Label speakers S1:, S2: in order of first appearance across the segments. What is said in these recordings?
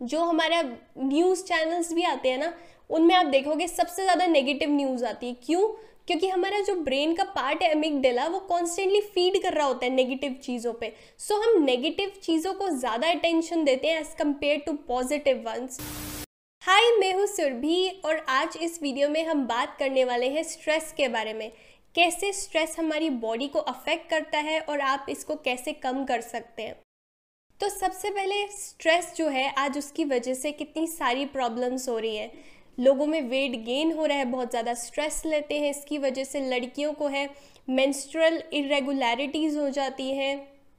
S1: जो हमारा news channels भी आते हैं ना उनमें आप देखोगे सबसे ज़्यादा नेगेटिव न्यूज़ आती है। क्यों? क्योंकि हमारा जो ब्रेन का पार्ट है एमिक वो कॉन्स्टेंटली फ़ीड कर रहा होता है नेगेटिव चीज़ों पे। सो so, हम नेगेटिव चीज़ों को ज़्यादा अटेंशन देते हैं as compare to positive ones hi मैं हूँ सुरभि और आज इस वीडियो में हम बात करने वाले हैं स्ट्रेस के बारे में। कैसे स्ट्रेस हमारी बॉडी को अफेक्ट करता है और आप इसको कैसे कम कर सकते हैं। तो सबसे पहले स्ट्रेस जो है आज उसकी वजह से कितनी सारी प्रॉब्लम्स हो रही हैं। लोगों में वेट गेन हो रहा है बहुत ज़्यादा स्ट्रेस लेते हैं। इसकी वजह से लड़कियों को है मेंस्ट्रुअल इरेगुलरिटीज़ हो जाती हैं।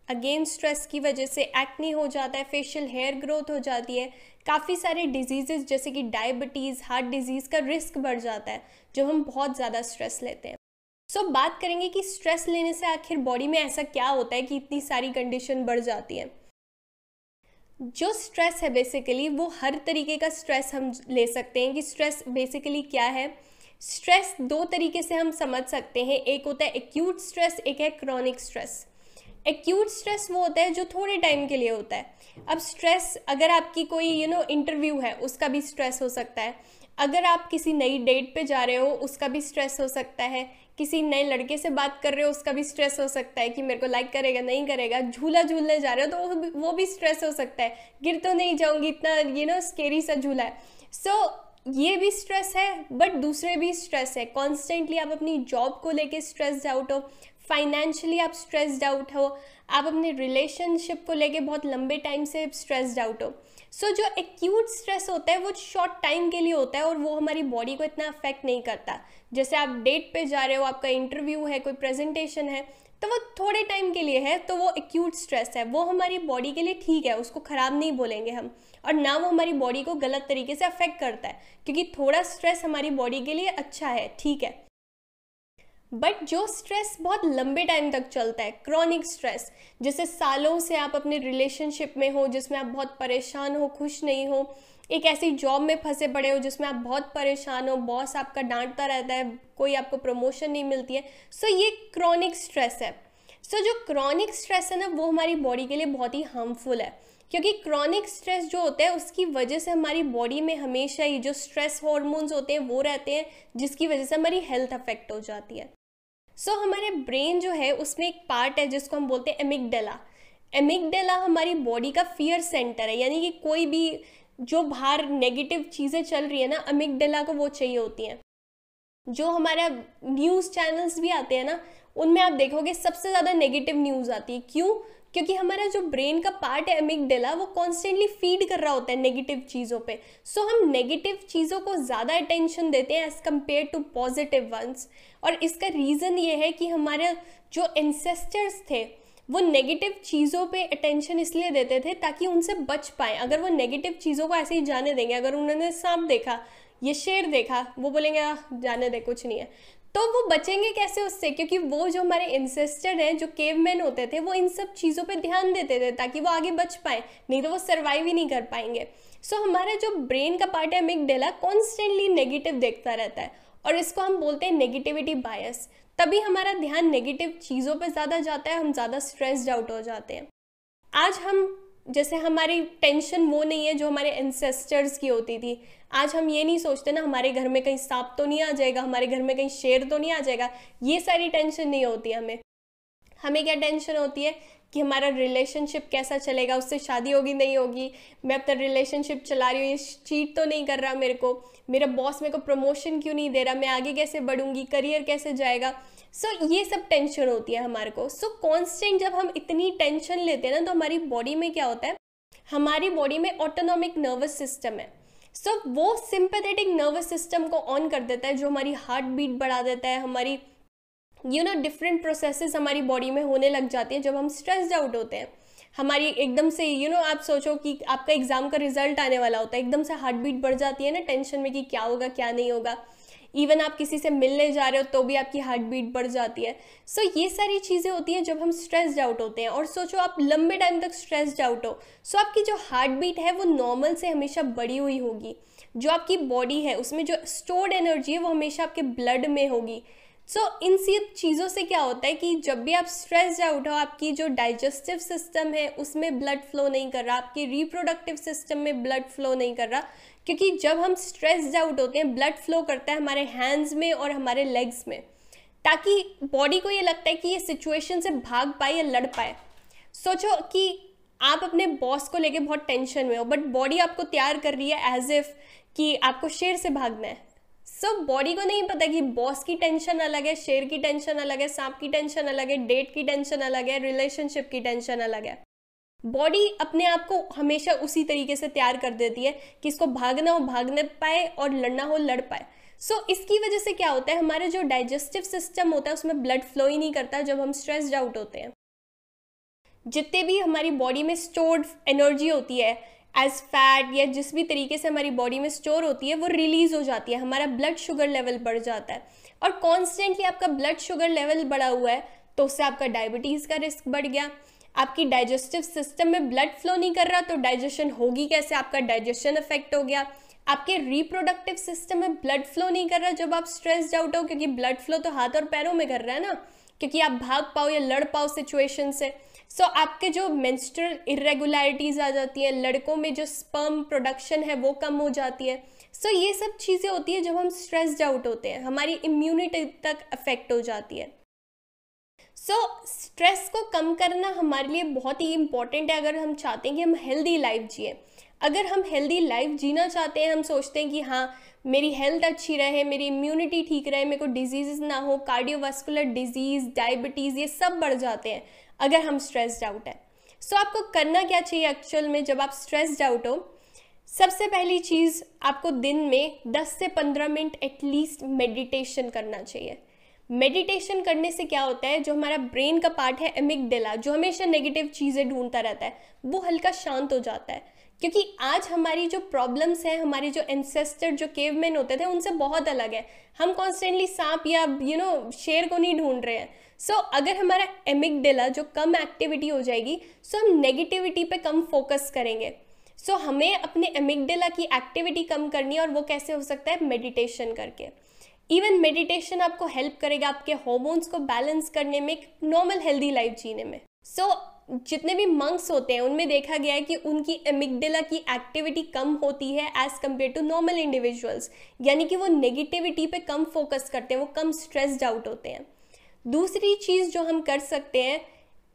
S1: अगेन स्ट्रेस की वजह से एक्नी हो जाता है फेशियल हेयर ग्रोथ हो जाती है। काफ़ी सारे डिज़ीज़ जैसे कि डायबिटीज़ हार्ट डिज़ीज़ का रिस्क बढ़ जाता है जो हम बहुत ज़्यादा स्ट्रेस लेते हैं। सो so, बात करेंगे कि स्ट्रेस लेने से आखिर बॉडी में ऐसा क्या होता है कि इतनी सारी कंडीशन बढ़ जाती है। जो स्ट्रेस है बेसिकली वो हर तरीके का स्ट्रेस हम ले सकते हैं कि स्ट्रेस बेसिकली क्या है? स्ट्रेस दो तरीके से हम समझ सकते हैं। एक होता है एक्यूट स्ट्रेस एक है क्रॉनिक स्ट्रेस एक्यूट स्ट्रेस वो होता है जो थोड़े टाइम के लिए होता है। अब स्ट्रेस अगर आपकी कोई यू नो इंटरव्यू है, उसका भी स्ट्रेस हो सकता है। अगर आप किसी नई डेट पे जा रहे हो, उसका भी स्ट्रेस हो सकता है। किसी नए लड़के से बात कर रहे हो उसका भी स्ट्रेस हो सकता है कि मेरे को लाइक करेगा नहीं करेगा झूला झूलने जा रहे हो तो वो भी, स्ट्रेस हो सकता है। गिर तो नहीं जाऊँगी इतना ये नो स्केरी सा झूला है। सो so, ये भी स्ट्रेस है बट दूसरे भी स्ट्रेस है। कॉन्स्टेंटली आप अपनी जॉब को लेके स्ट्रेस आउट हो फाइनेंशियली आप स्ट्रेस्ड आउट हो आप अपने रिलेशनशिप को लेके बहुत लंबे टाइम से स्ट्रेस्ड आउट हो। सो so, जो एक्यूट स्ट्रेस होता है वो शॉर्ट टाइम के लिए होता है और वो हमारी बॉडी को इतना अफेक्ट नहीं करता। जैसे आप डेट पे जा रहे हो आपका इंटरव्यू है कोई प्रेजेंटेशन है तो वो थोड़े टाइम के लिए है तो वो एक्यूट स्ट्रेस है। वो हमारी बॉडी के लिए ठीक है उसको ख़राब नहीं बोलेंगे हम। और ना वो हमारी बॉडी को गलत तरीके से अफेक्ट करता है क्योंकि थोड़ा स्ट्रेस हमारी बॉडी के लिए अच्छा है ठीक है। बट जो स्ट्रेस बहुत लंबे टाइम तक चलता है क्रॉनिक स्ट्रेस जैसे सालों से आप अपने रिलेशनशिप में हो, जिसमें आप बहुत परेशान हो, खुश नहीं हो, एक ऐसी जॉब में फंसे पड़े हो, जिसमें आप बहुत परेशान हो बॉस आपका डांटता रहता है, कोई आपको प्रमोशन नहीं मिलती है सो ये क्रॉनिक स्ट्रेस है। सो जो क्रॉनिक स्ट्रेस है ना, वो हमारी बॉडी के लिए बहुत ही हार्मफुल है। क्योंकि क्रॉनिक स्ट्रेस जो होता है, उसकी वजह से हमारी बॉडी में हमेशा ही जो स्ट्रेस हॉर्मोन्स होते हैं, वो रहते हैं, जिसकी वजह से हमारी हेल्थ अफेक्ट हो जाती है। सो so, हमारे ब्रेन जो है उसमें एक पार्ट है जिसको हम बोलते हैं एमिकडेला एमिकडेला हमारी बॉडी का फियर सेंटर है. यानी कि कोई भी जो बाहर नेगेटिव चीज़ें चल रही है ना अमिगडला को वो चाहिए होती हैं. जो हमारा न्यूज़ चैनल्स भी आते हैं ना उनमें आप देखोगे सबसे ज़्यादा नेगेटिव न्यूज़ आती है. क्यों? क्योंकि हमारा जो ब्रेन का पार्ट है एमिगडेला वो कॉन्स्टेंटली फ़ीड कर रहा होता है नेगेटिव चीज़ों पे। सो so, हम नेगेटिव चीज़ों को ज़्यादा अटेंशन देते हैं as compare to positive ones और इसका रीज़न ये है कि हमारे जो एंसेस्टर्स थे वो नेगेटिव चीज़ों पे अटेंशन इसलिए देते थे ताकि उनसे बच पाए। अगर वो नेगेटिव चीज़ों को ऐसे ही जाने देंगे अगर उन्होंने सांप देखा ये शेर देखा वो बोलेंगे जाने दे कुछ नहीं है। तो वो बचेंगे कैसे उससे? क्योंकि वो जो हमारे इंसेस्टर हैं जो केवमैन होते थे वो इन सब चीज़ों पे ध्यान देते थे ताकि वो आगे बच पाए नहीं तो वो सर्वाइव ही नहीं कर पाएँगे। सो so, हमारा जो ब्रेन का पार्ट है मिगडेला कॉन्स्टेंटली नेगेटिव देखता रहता है और इसको हम बोलते हैं नेगेटिविटी बायस तभी हमारा ध्यान नेगेटिव चीज़ों पर ज़्यादा जाता है हम ज़्यादा स्ट्रेस्ड आउट हो जाते हैं। आज हम जैसे हमारी टेंशन वो नहीं है जो हमारे एंसेस्टर्स की होती थी। आज हम ये नहीं सोचते ना, हमारे घर में कहीं सांप तो नहीं आ जाएगा, हमारे घर में कहीं शेर तो नहीं आ जाएगा। ये सारी टेंशन नहीं होती हमें। हमें क्या टेंशन होती है कि हमारा रिलेशनशिप कैसा चलेगा? उससे शादी होगी, नहीं होगी। मैं अपना रिलेशनशिप चला रही हूँ, ये चीट तो नहीं कर रहा मेरे को। मेरा बॉस मेरे को प्रमोशन क्यों नहीं दे रहा? मैं आगे कैसे बढ़ूँगी? करियर कैसे जाएगा? सो so, ये सब टेंशन होती है हमारे को। सो so, कॉन्स्टेंट जब हम इतनी टेंशन लेते हैं ना तो हमारी बॉडी में क्या होता है? हमारी बॉडी में ऑटोनॉमिक नर्वस सिस्टम है। सो so, वो सिंपथेटिक नर्वस सिस्टम को ऑन कर देता है जो हमारी हार्ट बीट बढ़ा देता है हमारी यू नो डिफरेंट प्रोसेसेस हमारी बॉडी में होने लग जाते हैं जब हम स्ट्रेस्ड आउट होते हैं। हमारी एकदम से यू you नो know, आप सोचो कि आपका एग्ज़ाम का रिज़ल्ट आने वाला होता है एकदम से हार्ट बीट बढ़ जाती है ना टेंशन में कि क्या होगा क्या नहीं होगा। इवन आप किसी से मिलने जा रहे हो तो भी आपकी हार्ट बीट बढ़ जाती है। सो so, ये सारी चीज़ें होती हैं जब हम स्ट्रेस्ड आउट होते हैं। और सोचो आप लंबे टाइम तक स्ट्रेस्ड आउट हो। सो so, आपकी जो हार्ट बीट है वो नॉर्मल से हमेशा बढ़ी हुई होगी। जो आपकी बॉडी है उसमें जो स्टोर्ड एनर्जी है वो हमेशा आपके ब्लड में होगी। सो so, इन सब चीज़ों से क्या होता है कि जब भी आप स्ट्रेस आउट हो आपकी जो डाइजेस्टिव सिस्टम है उसमें ब्लड फ्लो नहीं कर रहा आपकी रिप्रोडक्टिव सिस्टम में ब्लड फ्लो नहीं कर रहा क्योंकि जब हम स्ट्रेस आउट होते हैं ब्लड फ्लो करता है हमारे हैंड्स में और हमारे लेग्स में ताकि बॉडी को ये लगता है कि ये सिचुएशन से भाग पाए या लड़ पाए। सोचो कि आप अपने बॉस को लेके बहुत टेंशन में हो बट बॉडी आपको तैयार कर रही है एज इफ़ कि आपको शेर से भागना है। सो so, बॉडी को नहीं पता कि बॉस की टेंशन अलग है शेर की टेंशन अलग है सांप की टेंशन अलग है डेट की टेंशन अलग है रिलेशनशिप की टेंशन अलग है। बॉडी अपने आप को हमेशा उसी तरीके से तैयार कर देती है कि इसको भागना हो भागने पाए और लड़ना हो लड़ पाए। सो so, इसकी वजह से क्या होता है? हमारे जो डाइजेस्टिव सिस्टम होता है उसमें ब्लड फ्लो ही नहीं करता जब हम स्ट्रेस्ड आउट होते हैं। जितने भी हमारी बॉडी में स्टोर्ड एनर्जी होती है एज फैट या जिस भी तरीके से हमारी बॉडी में स्टोर होती है वो रिलीज़ हो जाती है। हमारा ब्लड शुगर लेवल बढ़ जाता है। और कॉन्स्टेंटली आपका ब्लड शुगर लेवल बढ़ा हुआ है तो उससे आपका डायबिटीज़ का रिस्क बढ़ गया। आपकी डाइजेस्टिव सिस्टम में ब्लड फ्लो नहीं कर रहा तो डाइजेशन होगी कैसे? आपका डाइजेशन इफ़ेक्ट हो गया। आपके रिप्रोडक्टिव सिस्टम में ब्लड फ्लो नहीं कर रहा जब आप स्ट्रेस्ड आउट हो क्योंकि ब्लड फ्लो तो हाथ और पैरों में कर रहा है ना क्योंकि आप भाग पाओ या लड़ पाओ सिचुएशन से। सो so, आपके जो मेंस्ट्रुअल इरेगुलरिटीज़ आ जाती है लड़कों में जो स्पर्म प्रोडक्शन है वो कम हो जाती है। सो so, ये सब चीज़ें होती है जब हम स्ट्रेस्ड आउट होते हैं। हमारी इम्यूनिटी तक अफेक्ट हो जाती है। सो so, स्ट्रेस को कम करना हमारे लिए बहुत ही इंपॉर्टेंट है। अगर हम चाहते हैं कि हम हेल्दी लाइफ जिए। अगर हम हेल्दी लाइफ जीना चाहते हैं हम सोचते हैं कि हाँ मेरी हेल्थ अच्छी रहे मेरी इम्यूनिटी ठीक रहे मेरे को डिज़ीज़ ना हो कार्डियोवास्कुलर डिज़ीज़ डायबिटीज़ ये सब बढ़ जाते हैं अगर हम स्ट्रेस्ड आउट है। सो so, आपको करना क्या चाहिए एक्चुअल में? जब आप स्ट्रेस्ड आउट हो सबसे पहली चीज़ आपको दिन में 10 से 15 मिनट एटलीस्ट मेडिटेशन करना चाहिए। मेडिटेशन करने से क्या होता है? जो हमारा ब्रेन का पार्ट है एमिक जो हमेशा नेगेटिव चीज़ें ढूंढता रहता है वो हल्का शांत हो जाता है। क्योंकि आज हमारी जो प्रॉब्लम्स हैं हमारे जो एंसेस्टर जो केवमैन होते थे उनसे बहुत अलग है। हम कॉन्स्टेंटली सांप या यू नो शेर को नहीं ढूंढ रहे हैं। सो so, अगर हमारा एमिक जो कम एक्टिविटी हो जाएगी सो so हम नेगेटिविटी पे कम फोकस करेंगे। सो so, हमें अपने एमिक की एक्टिविटी कम करनी है और वो कैसे हो सकता है? मेडिटेशन करके। इवन मेडिटेशन आपको हेल्प करेगा आपके हॉर्मोन्स को बैलेंस करने में नॉर्मल हेल्दी लाइफ जीने में। सो so, जितने भी मंक्स होते हैं उनमें देखा गया है कि उनकी एमिगडेला की एक्टिविटी कम होती है as compare to normal individuals यानी कि वो नेगेटिविटी पे कम फोकस करते हैं वो कम स्ट्रेस्ड आउट होते हैं। दूसरी चीज़ जो हम कर सकते हैं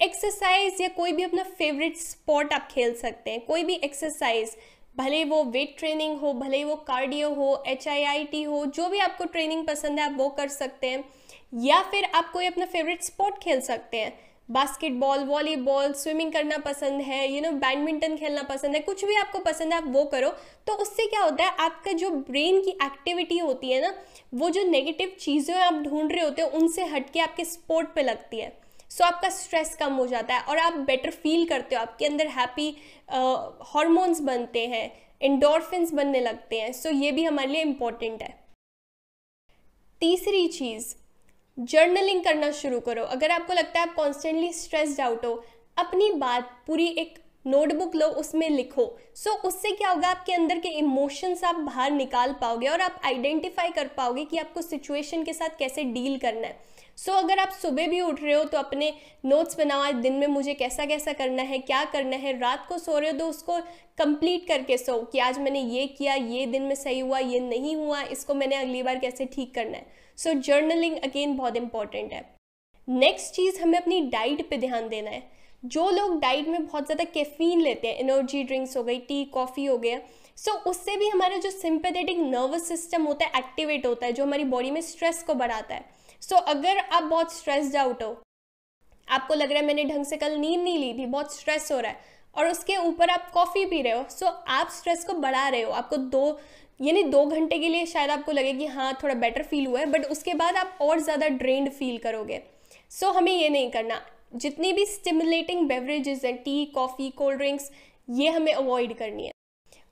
S1: एक्सरसाइज या कोई भी अपना फेवरेट स्पॉट आप खेल सकते हैं कोई भी एक्सरसाइज भले वो वेट ट्रेनिंग हो, भले वो कार्डियो हो एचआईआईटी हो, जो भी आपको ट्रेनिंग पसंद है, आप वो कर सकते हैं। या फिर आप कोई अपना फेवरेट स्पोर्ट खेल सकते हैं। बास्केटबॉल वॉलीबॉल स्विमिंग करना पसंद है यू नो बैडमिंटन खेलना पसंद है, कुछ भी आपको पसंद है, आप वो करो। तो उससे क्या होता है, आपका जो ब्रेन की एक्टिविटी होती है ना, वो जो नेगेटिव चीज़ें आप ढूंढ रहे होते हो, उनसे हट के आपके स्पोर्ट पे लगती है। सो आपका स्ट्रेस कम हो जाता है और आप बेटर फील करते हो। आपके अंदर हैप्पी हॉर्मोन्स बनते हैं इंडोरफिन्स बनने लगते हैं। सो so, ये भी हमारे लिए इम्पोर्टेंट है। तीसरी चीज़ जर्नलिंग करना शुरू करो। अगर आपको लगता है आप कॉन्स्टेंटली स्ट्रेस्ड आउट हो अपनी बात पूरी एक नोटबुक लो उसमें लिखो। सो so, उससे क्या होगा? आपके अंदर के इमोशंस आप बाहर निकाल पाओगे और आप आइडेंटिफाई कर पाओगे कि आपको सिचुएशन के साथ कैसे डील करना है। सो so, अगर आप सुबह भी उठ रहे हो तो अपने नोट्स बनाओ आज दिन में मुझे कैसा कैसा करना है क्या करना है। रात को सो रहे हो तो उसको कंप्लीट करके सो कि आज मैंने ये किया ये दिन में सही हुआ ये नहीं हुआ इसको मैंने अगली बार कैसे ठीक करना है। सो जर्नलिंग अगेन बहुत इंपॉर्टेंट है। नेक्स्ट चीज़ हमें अपनी डाइट पे ध्यान देना है। जो लोग डाइट में बहुत ज़्यादा कैफीन लेते हैं एनर्जी ड्रिंक्स हो गई टी कॉफ़ी हो गया सो so, उससे भी हमारा जो सिंपैथेटिक नर्वस सिस्टम होता है एक्टिवेट होता है जो हमारी बॉडी में स्ट्रेस को बढ़ाता है। सो so, अगर आप बहुत स्ट्रेस्ड आउट हो आपको लग रहा है मैंने ढंग से कल नींद नहीं ली थी बहुत स्ट्रेस हो रहा है और उसके ऊपर आप कॉफ़ी पी रहे हो सो so, आप स्ट्रेस को बढ़ा रहे हो। आपको दो यानी दो घंटे के लिए शायद आपको लगे कि हाँ थोड़ा बेटर फील हुआ है बट उसके बाद आप और ज़्यादा ड्रेन्ड फील करोगे। सो so, हमें ये नहीं करना। जितनी भी स्टिमुलेटिंग बेवरेजेस हैं टी कॉफ़ी कोल्ड ड्रिंक्स ये हमें अवॉइड करनी है।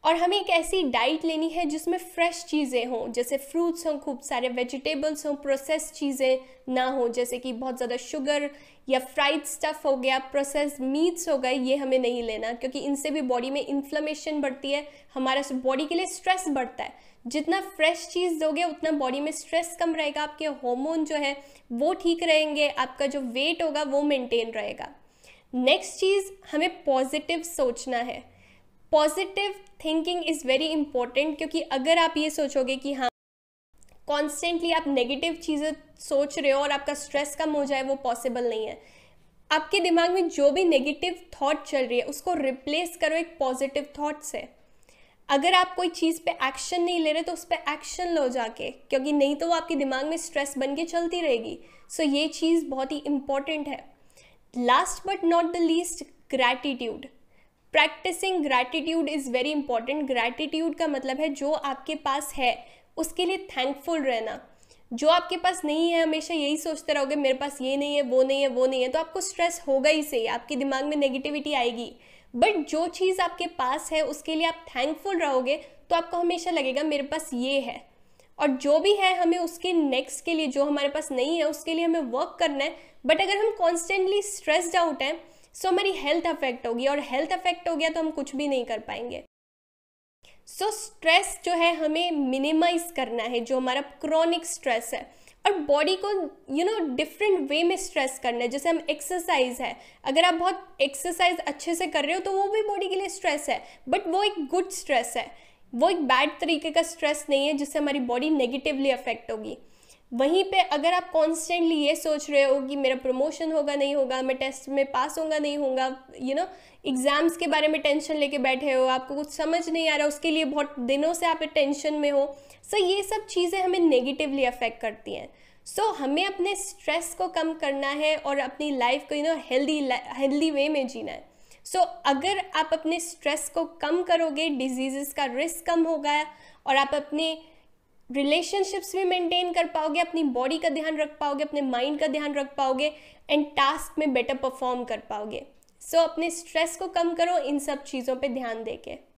S1: और हमें एक ऐसी डाइट लेनी है जिसमें फ्रेश चीज़ें हों, जैसे फ्रूट्स हों, खूब सारे वेजिटेबल्स हों प्रोसेस चीज़ें ना हो, जैसे कि बहुत ज़्यादा शुगर या फ्राइड स्टफ़ हो गया प्रोसेस मीट्स हो गए, ये हमें नहीं लेना, क्योंकि इनसे भी बॉडी में इन्फ्लेमेशन बढ़ती है, हमारा बॉडी के लिए स्ट्रेस बढ़ता है। जितना फ्रेश चीज़ दोगे, उतना बॉडी में स्ट्रेस कम रहेगा, आपके हॉर्मोन जो है, वो ठीक रहेंगे, आपका जो वेट होगा, वो मेंटेन रहेगा। नेक्स्ट चीज़, हमें पॉजिटिव सोचना है। Positive thinking is very important क्योंकि अगर आप ये सोचोगे कि हाँ कॉन्स्टेंटली आप नेगेटिव चीज़ें सोच रहे हो और आपका स्ट्रेस कम हो जाए वो पॉसिबल नहीं है। आपके दिमाग में जो भी नेगेटिव थॉट चल रही है उसको रिप्लेस करो एक पॉजिटिव थॉट से। अगर आप कोई चीज़ पे एक्शन नहीं ले रहे तो उस पर एक्शन लो जाके क्योंकि नहीं तो वो आपके दिमाग में स्ट्रेस बन के चलती रहेगी। सो so, ये चीज़ बहुत ही इंपॉर्टेंट है। Last but not the least gratitude practising gratitude is very important gratitude का मतलब है जो आपके पास है, उसके लिए थैंकफुल रहना। जो आपके पास नहीं है, हमेशा यही सोचते रहोगे, मेरे पास ये नहीं है, वो नहीं है, वो नहीं है तो आपको स्ट्रेस होगा ही सही, आपके दिमाग में नेगेटिविटी आएगी। बट जो चीज़ आपके पास है, उसके लिए आप थैंकफुल रहोगे तो आपको हमेशा लगेगा, मेरे पास ये है। और जो भी है, हमें उसके नेक्स्ट के लिए, जो हमारे पास नहीं है, उसके लिए हमें वर्क करना है। बट अगर हम कॉन्स्टेंटली स्ट्रेस्ड आउट हैं सो हमारी हेल्थ अफेक्ट होगी और हेल्थ अफेक्ट हो गया तो हम कुछ भी नहीं कर पाएँगे। सो so, स्ट्रेस जो है हमें मिनिमाइज करना है जो हमारा क्रॉनिक स्ट्रेस है। और बॉडी को यू नो डिफरेंट वे में स्ट्रेस करना है जैसे हम एक्सरसाइज है। अगर आप बहुत एक्सरसाइज अच्छे से कर रहे हो तो वो भी बॉडी के लिए स्ट्रेस है बट वो एक गुड स्ट्रेस है। वो एक बैड तरीके का स्ट्रेस नहीं है जिससे हमारी बॉडी नेगेटिवली अफेक्ट होगी। वहीं पे अगर आप कॉन्स्टेंटली ये सोच रहे हो कि मेरा प्रमोशन होगा नहीं होगा मैं टेस्ट में पास होगा नहीं होगा यू नो एग्ज़ाम्स के बारे में टेंशन लेके बैठे हो आपको कुछ समझ नहीं आ रहा उसके लिए बहुत दिनों से आप टेंशन में हो सो so, ये सब चीज़ें हमें नेगेटिवली अफेक्ट करती हैं। सो so, हमें अपने स्ट्रेस को कम करना है और अपनी लाइफ को you know healthy healthy way में जीना है। सो so, अगर आप अपने स्ट्रेस को कम करोगे डिज़ीज़ का रिस्क कम होगा और आप अपने रिलेशनशिप्स भी मेंटेन कर पाओगे अपनी बॉडी का ध्यान रख पाओगे अपने माइंड का ध्यान रख पाओगे एंड टास्क में बेटर परफॉर्म कर पाओगे। सो so, अपने स्ट्रेस को कम करो इन सब चीज़ों पे ध्यान देके।